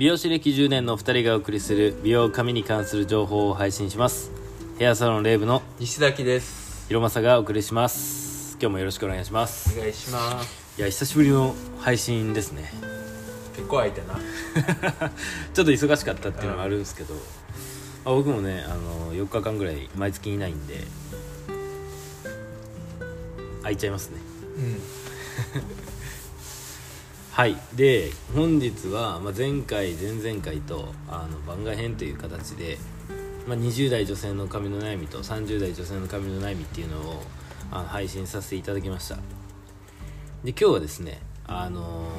美容師歴10年の2人がお送りする美容髪に関する情報を配信します。ヘアサロンレーブの西崎です。ひろまさがお送りします。今日もよろしくお願いします。お願いします。いや久しぶりの配信ですね。結構空いたな。ちょっと忙しかったっていうのがあるんですけど、あ僕もねあの4日間ぐらい毎月いないんで空いちゃいますね。うん はい。で本日は、まあ、前回前々回とあの番外編という形で、まあ、20代女性の髪の悩みと30代女性の髪の悩みっていうのをあの配信させていただきました。で今日はですねあの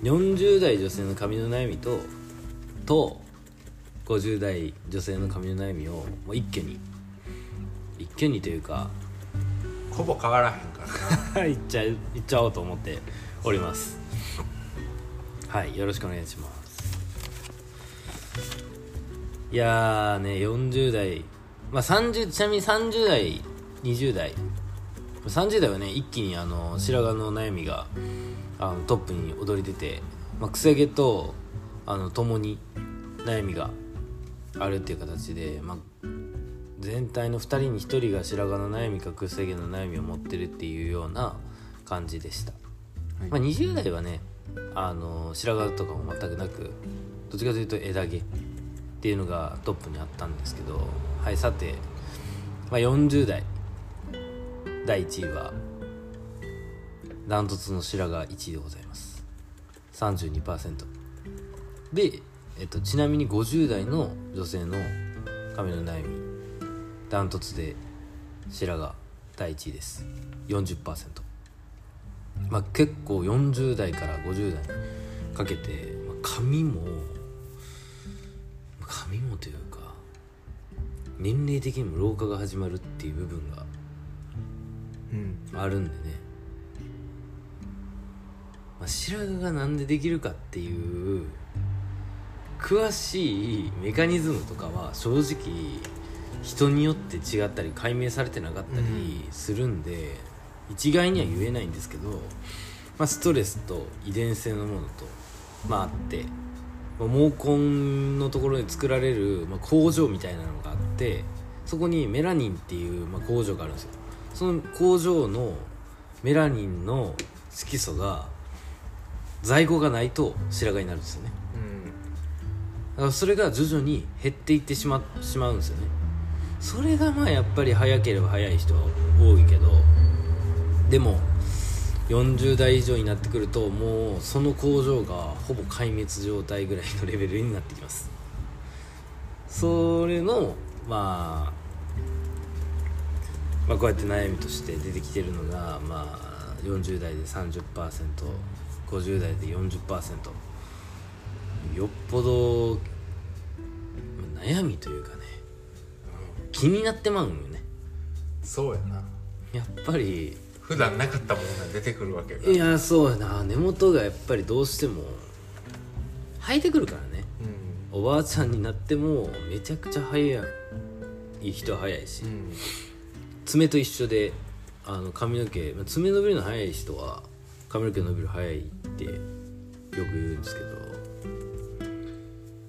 ー40代女性の髪の悩みとと50代女性の髪の悩みをもう一挙に一挙にというかほぼ変わらへんから。いっちゃういっちゃおうと思っております。はいよろしくお願いします。いやーね40代。まあ30ちなみに30代20代。30代はね一気にあの白髪の悩みがあのトップに躍り出て、まあ、くせ毛とあの共に悩みがあるっていう形で、まあ、全体の2人に1人が白髪の悩みかくせ毛の悩みを持ってるっていうような感じでした、まあ、20代はねあの白髪とかも全くなくどっちかというと枝毛っていうのがトップにあったんですけどはいさて、まあ、40代第1位はダントツの白髪1位でございます。32%で、えっと、ちなみに50代の女性の髪の悩みダントツで白髪第1位です。40%まあ結構40代から50代にかけて、まあ、髪も髪もというか年齢的にも老化が始まるっていう部分がうん。あるんでね、まあ、白髪がなんでできるかっていう詳しいメカニズムとかは正直人によって違ったり解明されてなかったりするんで、一概には言えないんですけど、まあ、ストレスと遺伝性のものと、まあ、あって、まあ毛根のところに作られる、まあ、工場みたいなのがあってそこにメラニンっていう、まあ、工場があるんですよ。その工場のメラニンの色素が在庫がないと白髪になるんですよね。だからそれが徐々に減っていってしましまうんですよね。それがまあやっぱり早ければ早い人は多いけどでも40代以上になってくるともうその工場がほぼ壊滅状態ぐらいのレベルになってきます。それのまあまあ、こうやって悩みとして出てきてるのが、まあ、40代で 30%50 代で40%よっぽどまあ悩みというかね気になってまうんよね。そうやな。やっぱり普段なかったものが出てくるわけがいやそうやな。根元がやっぱりどうしても生えてくるからね。うん。おばあちゃんになってもめちゃくちゃ早いいい人は早いし、うん。爪と一緒であの髪の毛まあ爪伸びるの早い人は髪の毛伸びる早いってよく言うんですけど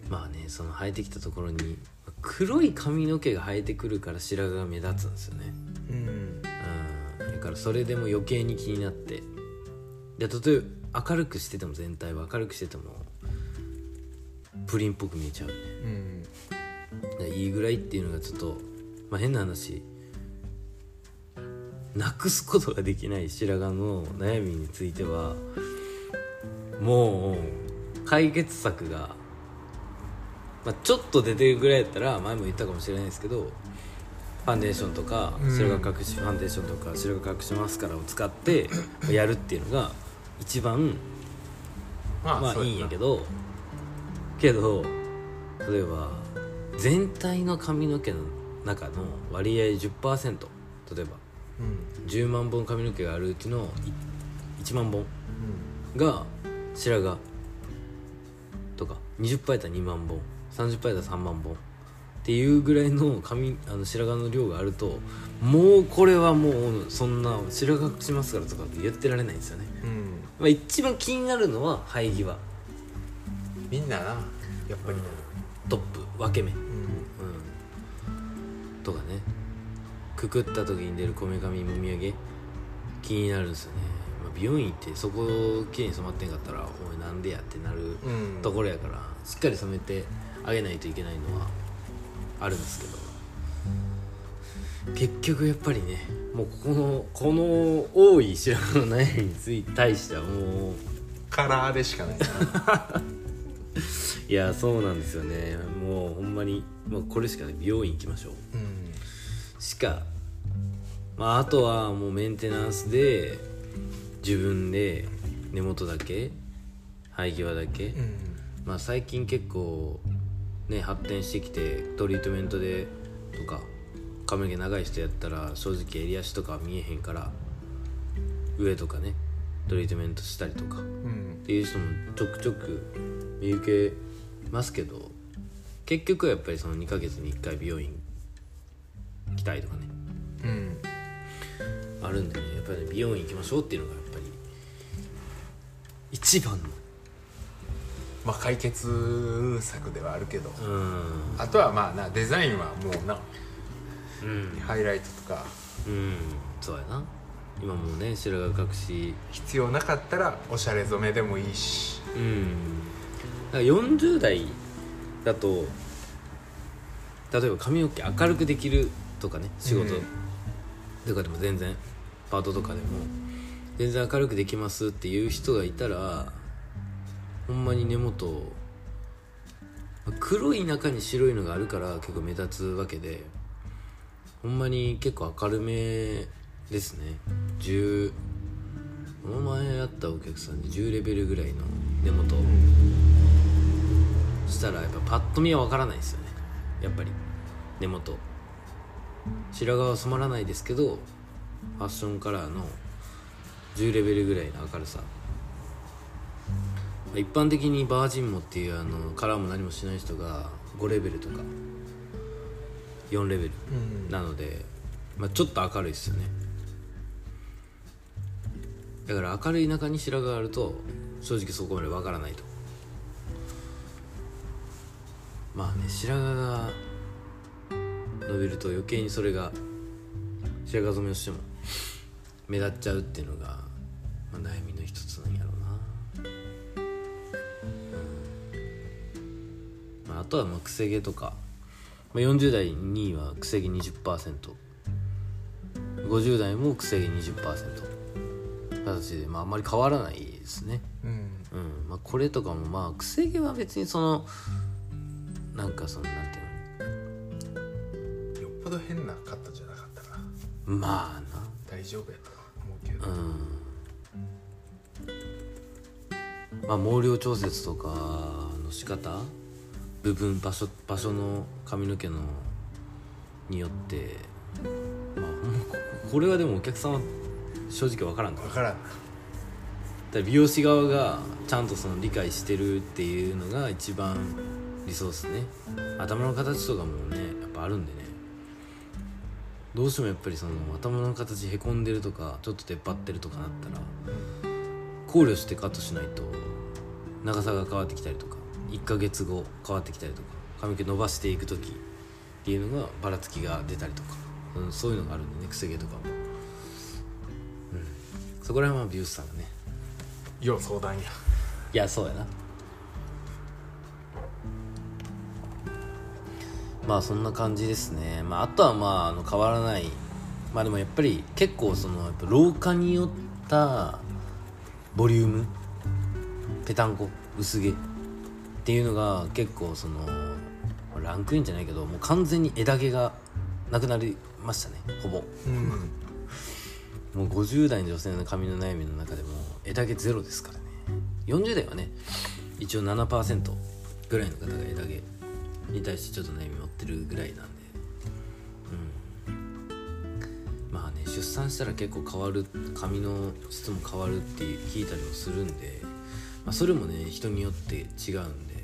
まあねその生えてきたところに黒い髪の毛が生えてくるから白髪が目立つんですよねだからそれでも余計に気になって。で例えば明るくしてても全体は明るくしててもプリンっぽく見えちゃうね。うん。でいいぐらいっていうのがちょっと、まあ、変な話。なくすことができない白髪の悩みについてはもう解決策が、まあ、ちょっと出てるぐらいやったら前も言ったかもしれないですけどファンデーションとかうん。白髪隠しファンデーションとか白髪隠しマスカラを使って やるっていうのが一番まあいいんやけどどけど例えば全体の髪の毛の中の割合10%例えばうん。10万本髪の毛があるうちのい1万本が白髪とか20%やったら2万本30%やったら3万本っていうぐらいの髪あの白髪の量があるともうこれはもうそんな白髪隠しますからとかって言ってられないんですよね、うん。まあ、一番気になるのは生え際。みんななやっぱり。トップ分け目。うん。うん。とかね。くくった時に出るこめかみもみあげ。気になるんですよね、まあ、美容院行ってそこ綺麗に染まってんかったら「おいなんでや?」ってなるうん。ところやからしっかり染めてあげないといけないのはあるんですけど。結局やっぱりねもうこのこの多い白髪の悩みについ対してはもうカラーでしかない いやそうなんですよね。もうほんまに、まあ、これしかない。美容院行きましょう。うん。しかまああとはもうメンテナンスで自分で根元だけ生え際だけ、うん。まあ最近結構ね発展してきてトリートメントでとか髪の毛長い人やったら正直襟足とか見えへんから上とかねトリートメントしたりとかうん。っていう人もちょくちょく見受けますけど結局はやっぱりその2ヶ月に1回美容院来たいとかねうん。あるんでねやっぱりね美容院行きましょうっていうのがやっぱり一番のまあ解決策ではあるけど。うん。あとはまあなデザインはもうなうん。ハイライトとか。うん。そうやな。今もうね白髪隠し。必要なかったらおしゃれ染めでもいいし。うん。だから40代だと例えば髪の毛明るくできるとかね仕事。うんとかでも全然パートとかでも全然明るくできますっていう人がいたらほんまに根元黒い中に白いのがあるから結構目立つわけでほんまに結構明るめですね。10この前会ったお客さんで10レベルぐらいの根元したらやっぱパッと見は分からないですよね。やっぱり根元。白髪は染まらないですけどファッションカラーの10レベルぐらいの明るさ。一般的にバージンモっていうあのカラーも何もしない人が5レベルとか4レベルうん。なので、まあ、ちょっと明るいですよね。だから明るい中に白髪があると正直そこまでわからないと。まあね白髪が伸びると余計にそれが白髪染めをしても目立っちゃうっていうのが、あ、あとはまあくせ毛とか、まあ、40代にはくせ毛 20%50 代もくせ毛20%形で、まあ、あんまり変わらないですね。うん。うん。まあ、これとかもまあくせ毛は別にそのなんかそのなんていうよっぽど変なカットじゃなかったらのまあ大丈夫やとは思うけど。なうん。まあ毛量調節とかの仕方部分場所場所の髪の毛のによってまあここれはでもお客さんは正直わからんから。分からん。なだから美容師側がちゃんとその理解してるっていうのが一番理想ですね。頭の形とかもねやっぱあるんでね。どうしてもやっぱりその頭の形へこんでるとかちょっと出っ張ってるとかなったら考慮してカットしないと長さが変わってきたりとか1ヶ月後変わってきたりとか髪の毛伸ばしていく時っていうのがばらつきが出たりとか、うん、そういうのがあるんでねくせ毛とかも、うん、そこら辺は美容師さんがね。よう相談や。いやそうやな。まあそんな感じですね、まあ、あとはまああの変わらない。まあでもやっぱり結構そのやっぱ老化によったボリューム？ぺたんこ？薄毛？っていうのが結構そのランクインじゃないけどもう完全に枝毛がなくなりましたねほぼ。うん。もう50代の女性の髪の悩みの中でも枝毛ゼロですからね。40代はね一応7%ぐらいの方が枝毛に対してちょっと悩み持ってるぐらいなんで。うん。まあね出産したら結構変わる髪の質も変わるって聞いたりもするんで、まあ、それもね人によって違うんで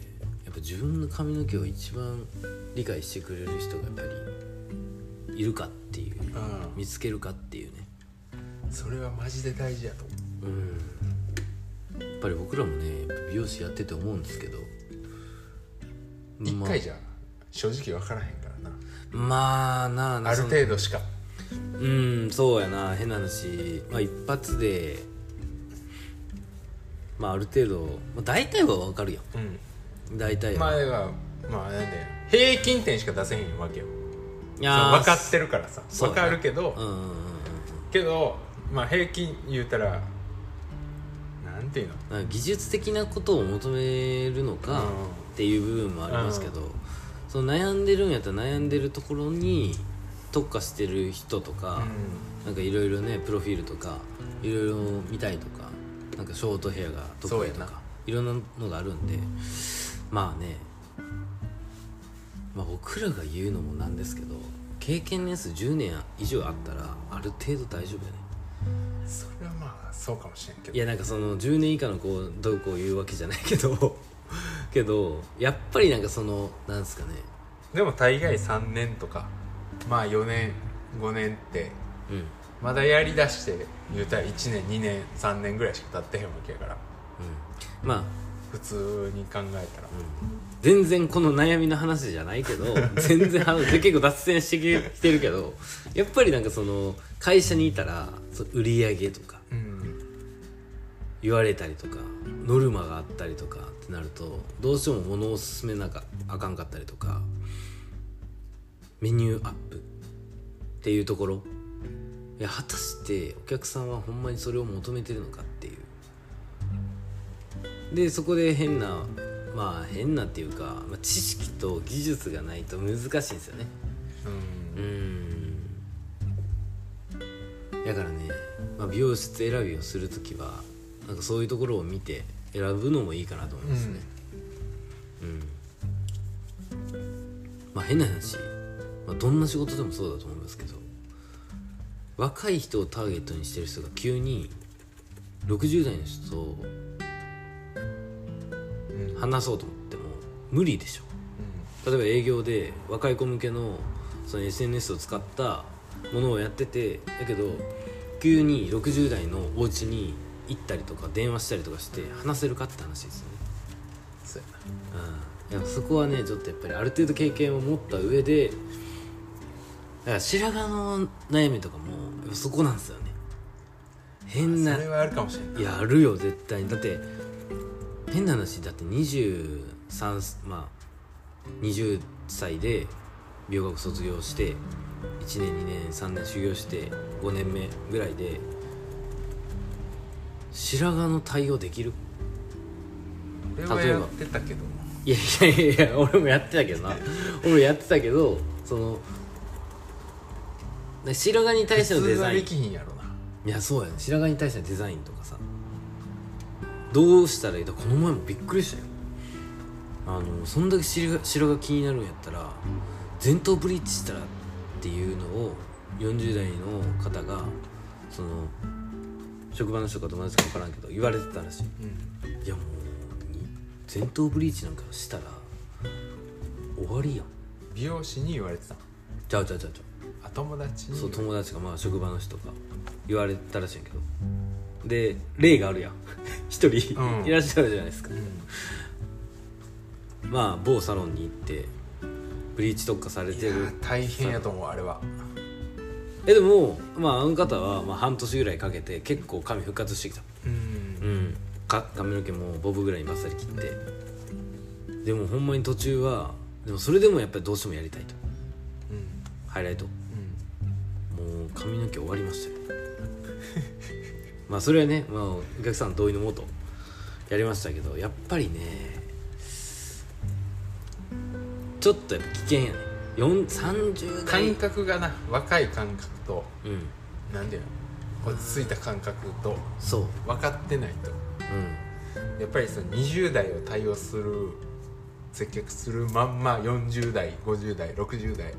やっぱ自分の髪の毛を一番理解してくれる人がやっぱりいるかっていう。うん。見つけるかっていうね。それはマジで大事やと。思うん。やっぱり僕らもねやっぱ美容師やってて思うんですけど。一回じゃ正直分からへんからな。まあなあある程度しか。うんそうやな。変な話、まあ、一発でまあある程度、まあ、大体は分かるよ。うん大体は、まあだからまあなんで平均点しか出せへんわけよ。いや分かってるからさ。分かるけど、うんうんうんうん。けどまあ平均言うたらなんていうの？技術的なことを求めるのかうん。っていう部分もありますけど、その悩んでるんやったら悩んでるところに特化してる人とか、なんかいろいろねプロフィールとかいろいろ見たいとかなんかショートヘアが得意とかいろんなのがあるんでまあね。まあ僕らが言うのもなんですけど経験年数10年以上あったらある程度大丈夫やね。それはまあそうかもしれんけど。いやなんかその10年以下の子をどうこう言うわけじゃないけど けどやっぱりなんかそのなんですかね。でも大概3年とかまあ4年5年ってうん。うんまだやりだして言うたら1年2年3年ぐらいしか経ってへんわけやから。まあ普通に考えたら。全然この悩みの話じゃないけど 全然話で結構脱線してきてるけどやっぱりなんかその会社にいたら売り上げとかうん。言われたりとかノルマがあったりとかってなるとどうしても物を進めなかあかんかったりとかメニューアップっていうところ。いや果たしてお客さんはほんまにそれを求めてるのかっていうでそこで変なまあ変なっていうか、まあ、知識と技術がないと難しいんですよね。ううん。んだからね、まあ、美容室選びをする時はなんかそういうところを見て選ぶのもいいかなと思いますね。うん、まあ変な話、まあ、どんな仕事でもそうだと思いますけど若い人をターゲットにしてる人が急に60代の人とうん話そうと思っても無理でしょ。例えば営業で若い子向けのその SNS を使ったものをやっててだけど急に60代のお家に行ったりとか電話したりとかして話せるかって話ですよね。そうやな。うん。いやそこはねちょっとやっぱりある程度経験を持った上でだから白髪の悩みとかもそこなんですよね。変なそれはあるかもしれんな。いいやあるよ絶対に。だって変な話だって23まあ20歳で美容学卒業して1年2年3年修行して5年目ぐらいで白髪の対応できる？俺はやってたけど。いやいやいやいや俺もやってたけどな。俺もやってたけどそので白髪に対してのデザイン。いやそうやね。白髪に対してのデザインとかさどうしたらいいかこの前もびっくりしたよ。あのそんだけ白髪白髪気になるんやったら前頭ブリーチしたらっていうのを40代の方がその職場の人か友達か分からんけど言われてたらしい。うん。いやもうに前頭ブリーチなんかしたら終わりやん。美容師に言われてた。ちゃうちゃうちゃうちゃあ友達そう友達かまあ職場の人か言われたらしいんやけどで例があるやん。一人うん。いらっしゃるじゃないですか、うん。まあ某サロンに行ってブリーチ特化されいやてる大変やと思うあれは。えでもまああの方はまあ半年ぐらいかけて結構髪復活してきた。うん。うん。か髪の毛もボブぐらいにバッサリ切って。でもほんまに途中はでもそれでもやっぱりどうしてもやりたいと。うん。ハイライト。うん。もう髪の毛終わりましたよまあそれはね、まあ、お客さん同意のもとやりましたけどやっぱりねちょっとやっぱ危険やね。4 30代。感覚がな若い感覚とうん。なんで落ち着いた感覚とそう。分かってないと。うん。やっぱりその20代を対応する接客するまんま40代50代60代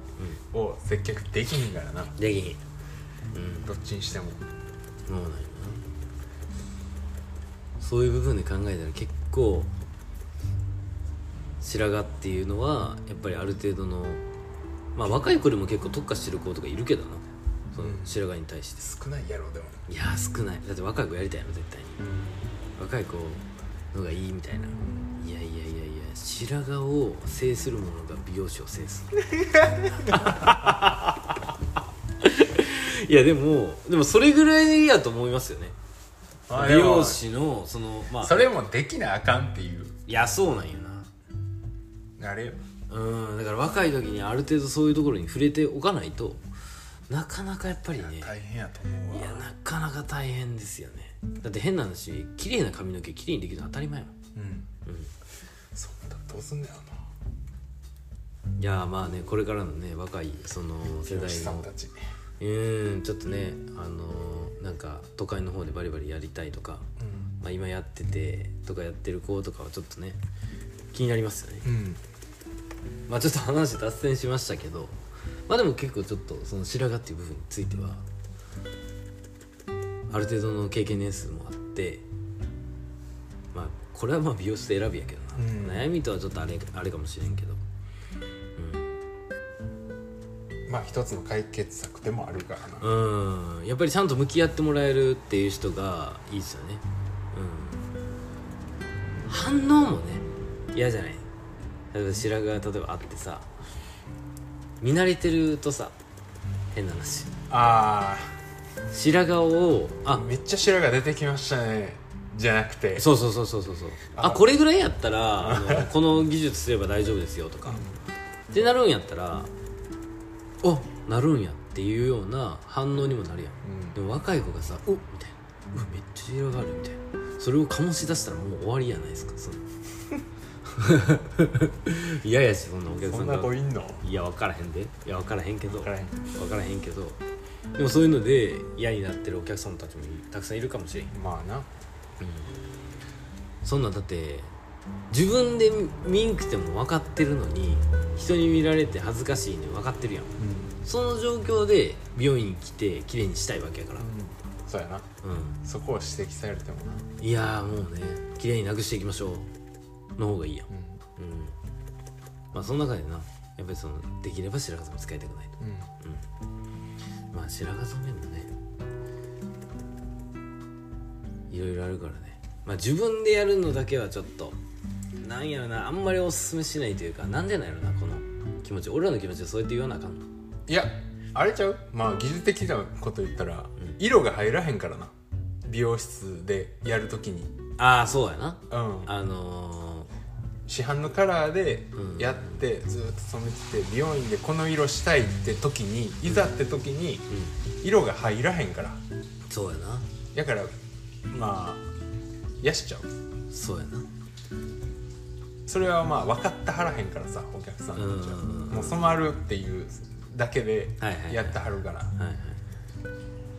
を接客できひんからな。できひん。うん。どっちにしても。そうなんや。なそういう部分で考えたら結構白髪っていうのはやっぱりある程度のまあ若い子でも結構特化してる子とかいるけどな。そのうん。白髪に対して。少ないやろでも。いやー少ない。だって若い子やりたいの絶対に。若い子のがいいみたいな。いやいやいやいや白髪を制する者が美容師を制す いやでもでもそれぐらいやと思いますよね美容師のそのまあ。それもできなあかんっていう。いやそうなんよな。あれよ。うんだから若い時にある程度そういうところに触れておかないとなかなかやっぱりね大変やと思うわ。いやなかなか大変ですよね。だって変な話綺麗な髪の毛綺麗にできるの当たり前やもん。うん。そんなどうすんねやろな。いやまあねこれからのね若いその世代美容師さんのたち。うんちょっとねあのなんか都会の方でバリバリやりたいとか、うん。まあ、今やっててとかやってる子とかはちょっとね気になりますよね。うん。まあちょっと話脱線しましたけどまあでも結構ちょっとその白髪っていう部分についてはある程度の経験年数もあってまあこれはまあ美容師で選びやけどな、うん。悩みとはちょっとあれあれかもしれんけどまあ一つの解決策でもあるからな。うん。やっぱりちゃんと向き合ってもらえるっていう人がいいですよね。うん。反応もね嫌じゃない？例えば白髪が例えばあってさ見慣れてるとさ変な話。あ白髪をああめっちゃ白髪出てきましたね。じゃなくて。そうそうそうそうそうそう。ああこれぐらいやったらこの技術すれば大丈夫ですよとか、ってなるんやったらおなるんやっていうような反応にもなるやん。うん。でも若い子がさ「おみたいな「うわめっちゃ色がある」みたいな。それを醸し出したらもう終わりやないですかその。嫌やしそんなお客そんさんがな子いんの？いや分からへんで。いや分からへんけど。分からへん。分からへんけど。でもそういうので嫌になってるお客さんたちもたくさんいるかもしれん。まあな。そんなんだって自分で見んくても分かってるのに人に見られて恥ずかしいね分かってるやん。その状況で美容院に来て綺麗にしたいわけやから。そうやな。うそこを指摘されてもな。んいやーもうね綺麗になくしていきましょう。の方がいいやん。うん。うん。まあその中でな。やっぱりそのできれば白髪染め使いたくないと。うん。まあ白髪染めもねいろいろあるからね。まあ自分でやるのだけはちょっとなんやろなあんまりおすすめしないというかなんでなんやろなこの気持ち。俺らの気持ちをそうやって言わなあかんの？いやあれちゃう？まあ技術的なこと言ったら色が入らへんからな。美容室でやるときに。ああそうやな。うん。あの市販のカラーでうん。やってずっと染めてて美容院でこの色したいって時にいざって時にー色が入らへんから。うんそうやな。だからまあやしちゃう。そうやなそれはまあ分かってはらへんからさお客さんたちは。うん。もう染まるっていうだけでやってはるから。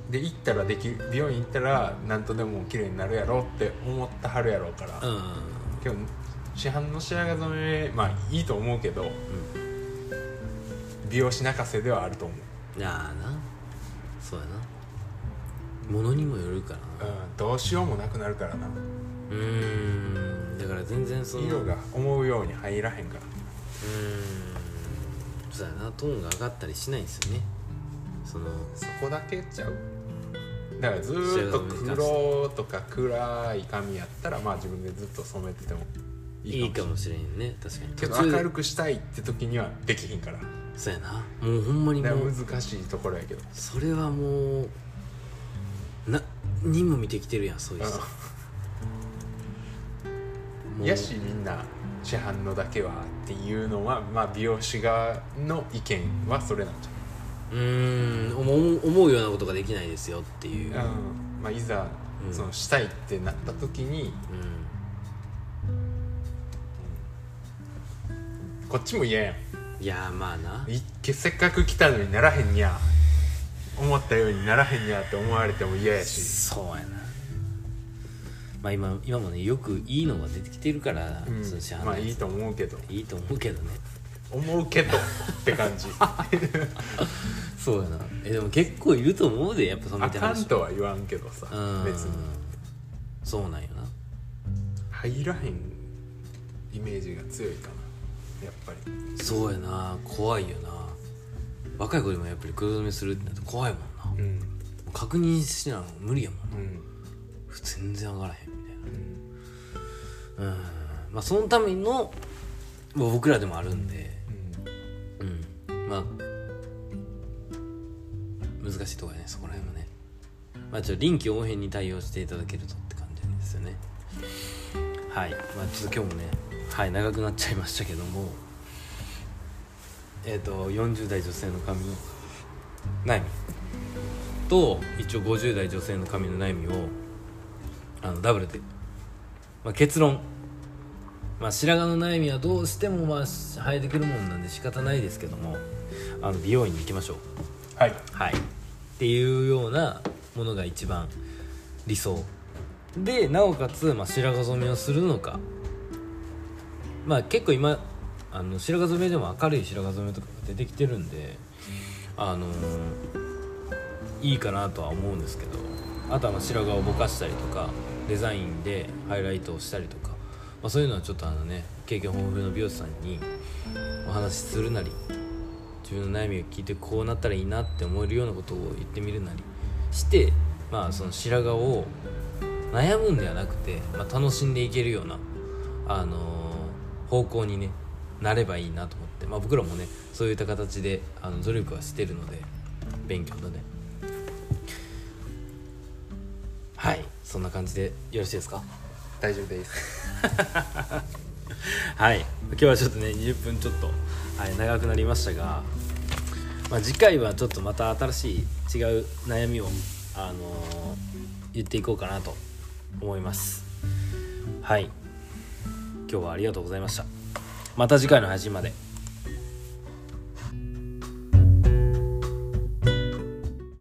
で行ったらでき美容院行ったら何とでも綺麗になるやろって思ってはるやろうから、うん。けど市販の白髪染めまあいいと思うけど美容師泣かせではあると思う、いやーな。そうやな。ものにもよるからな。うん、どうしようもなくなるからな。うーんだから全然その色が思うように入らへんから。うーん。そうやなトーンが上がったりしないんですよね。そのそこだけちゃう。だからずーっと黒とか暗い髪やったらまあ自分でずっと染めててもいいかもしれへんね。確かに。けど明るくしたいって時にはできひんから。そうやな。もうほんまにもう。難しいところやけど。それはもうなにも見てきてるやんそういう人やしみんな市販のだけはっていうのは、まあ、美容師側の意見はそれなんじうーん思う思うようなことができないですよっていう、ゃん、うん。まあ、いざ、うん。そのしたいってなった時にこっちも嫌やん。うん、いやーまあな。いせっかく来たのにならへんにゃ。思ったようにならへんにゃって思われても嫌やし。そうやなまあ今今もねよくいいのが出てきてるから、うん。その市販のやつ。まあいいと思うけど。いいと思うけどね。思うけどって感じ。そうやな。えでも結構いると思うでやっぱそのあかんとは言わんけどさうん。別に。そうなんよな。入らへんイメージが強いかなやっぱり。そうやな。怖いよな。若い子でもやっぱり黒染めするってなると怖いもんな、うん。確認しなの無理やもんな。うん全然上がらへんみたいな。うん。まあそのためのもう僕らでもあるんで。うん。うん。まあ難しいところねそこら辺はね。まあちょっと臨機応変に対応していただけるとって感じですよね。はい。まあちょっと今日もねはい長くなっちゃいましたけども。えっ、と40代女性の髪。の悩みと一応50代女性の髪の悩みをあのダブルで、まあ、結論。まあ、白髪の悩みはどうしてもまあ生えてくるもんなんで仕方ないですけども。あの美容院に行きましょう。はい。はい。っていうようなものが一番理想。でなおかつ、まあ、白髪染めをするのか。まあ結構今あの白髪染めでも明るい白髪染めとかが出てきてるんであのいいかなとは思うんですけど。あとはまあ白髪をぼかしたりとかデザインでハイライトをしたりとか、まあ、そういうのはちょっとあのね経験豊富の美容師さんにお話しするなり自分の悩みを聞いてこうなったらいいなって思えるようなことを言ってみるなりしてまあその白髪を悩むんではなくて、まあ、楽しんでいけるような、あのー方向にねなればいいなと思って、まあ、僕らもねそういった形であの努力はしてるので勉強のね。そんな感じでよろしいですか？大丈夫です。はい。今日はちょっとね20分ちょっと、はい、長くなりましたが、まあ、次回はちょっとまた新しい違う悩みを、あのー言っていこうかなと思います。はい。今日はありがとうございました。また次回の配信まで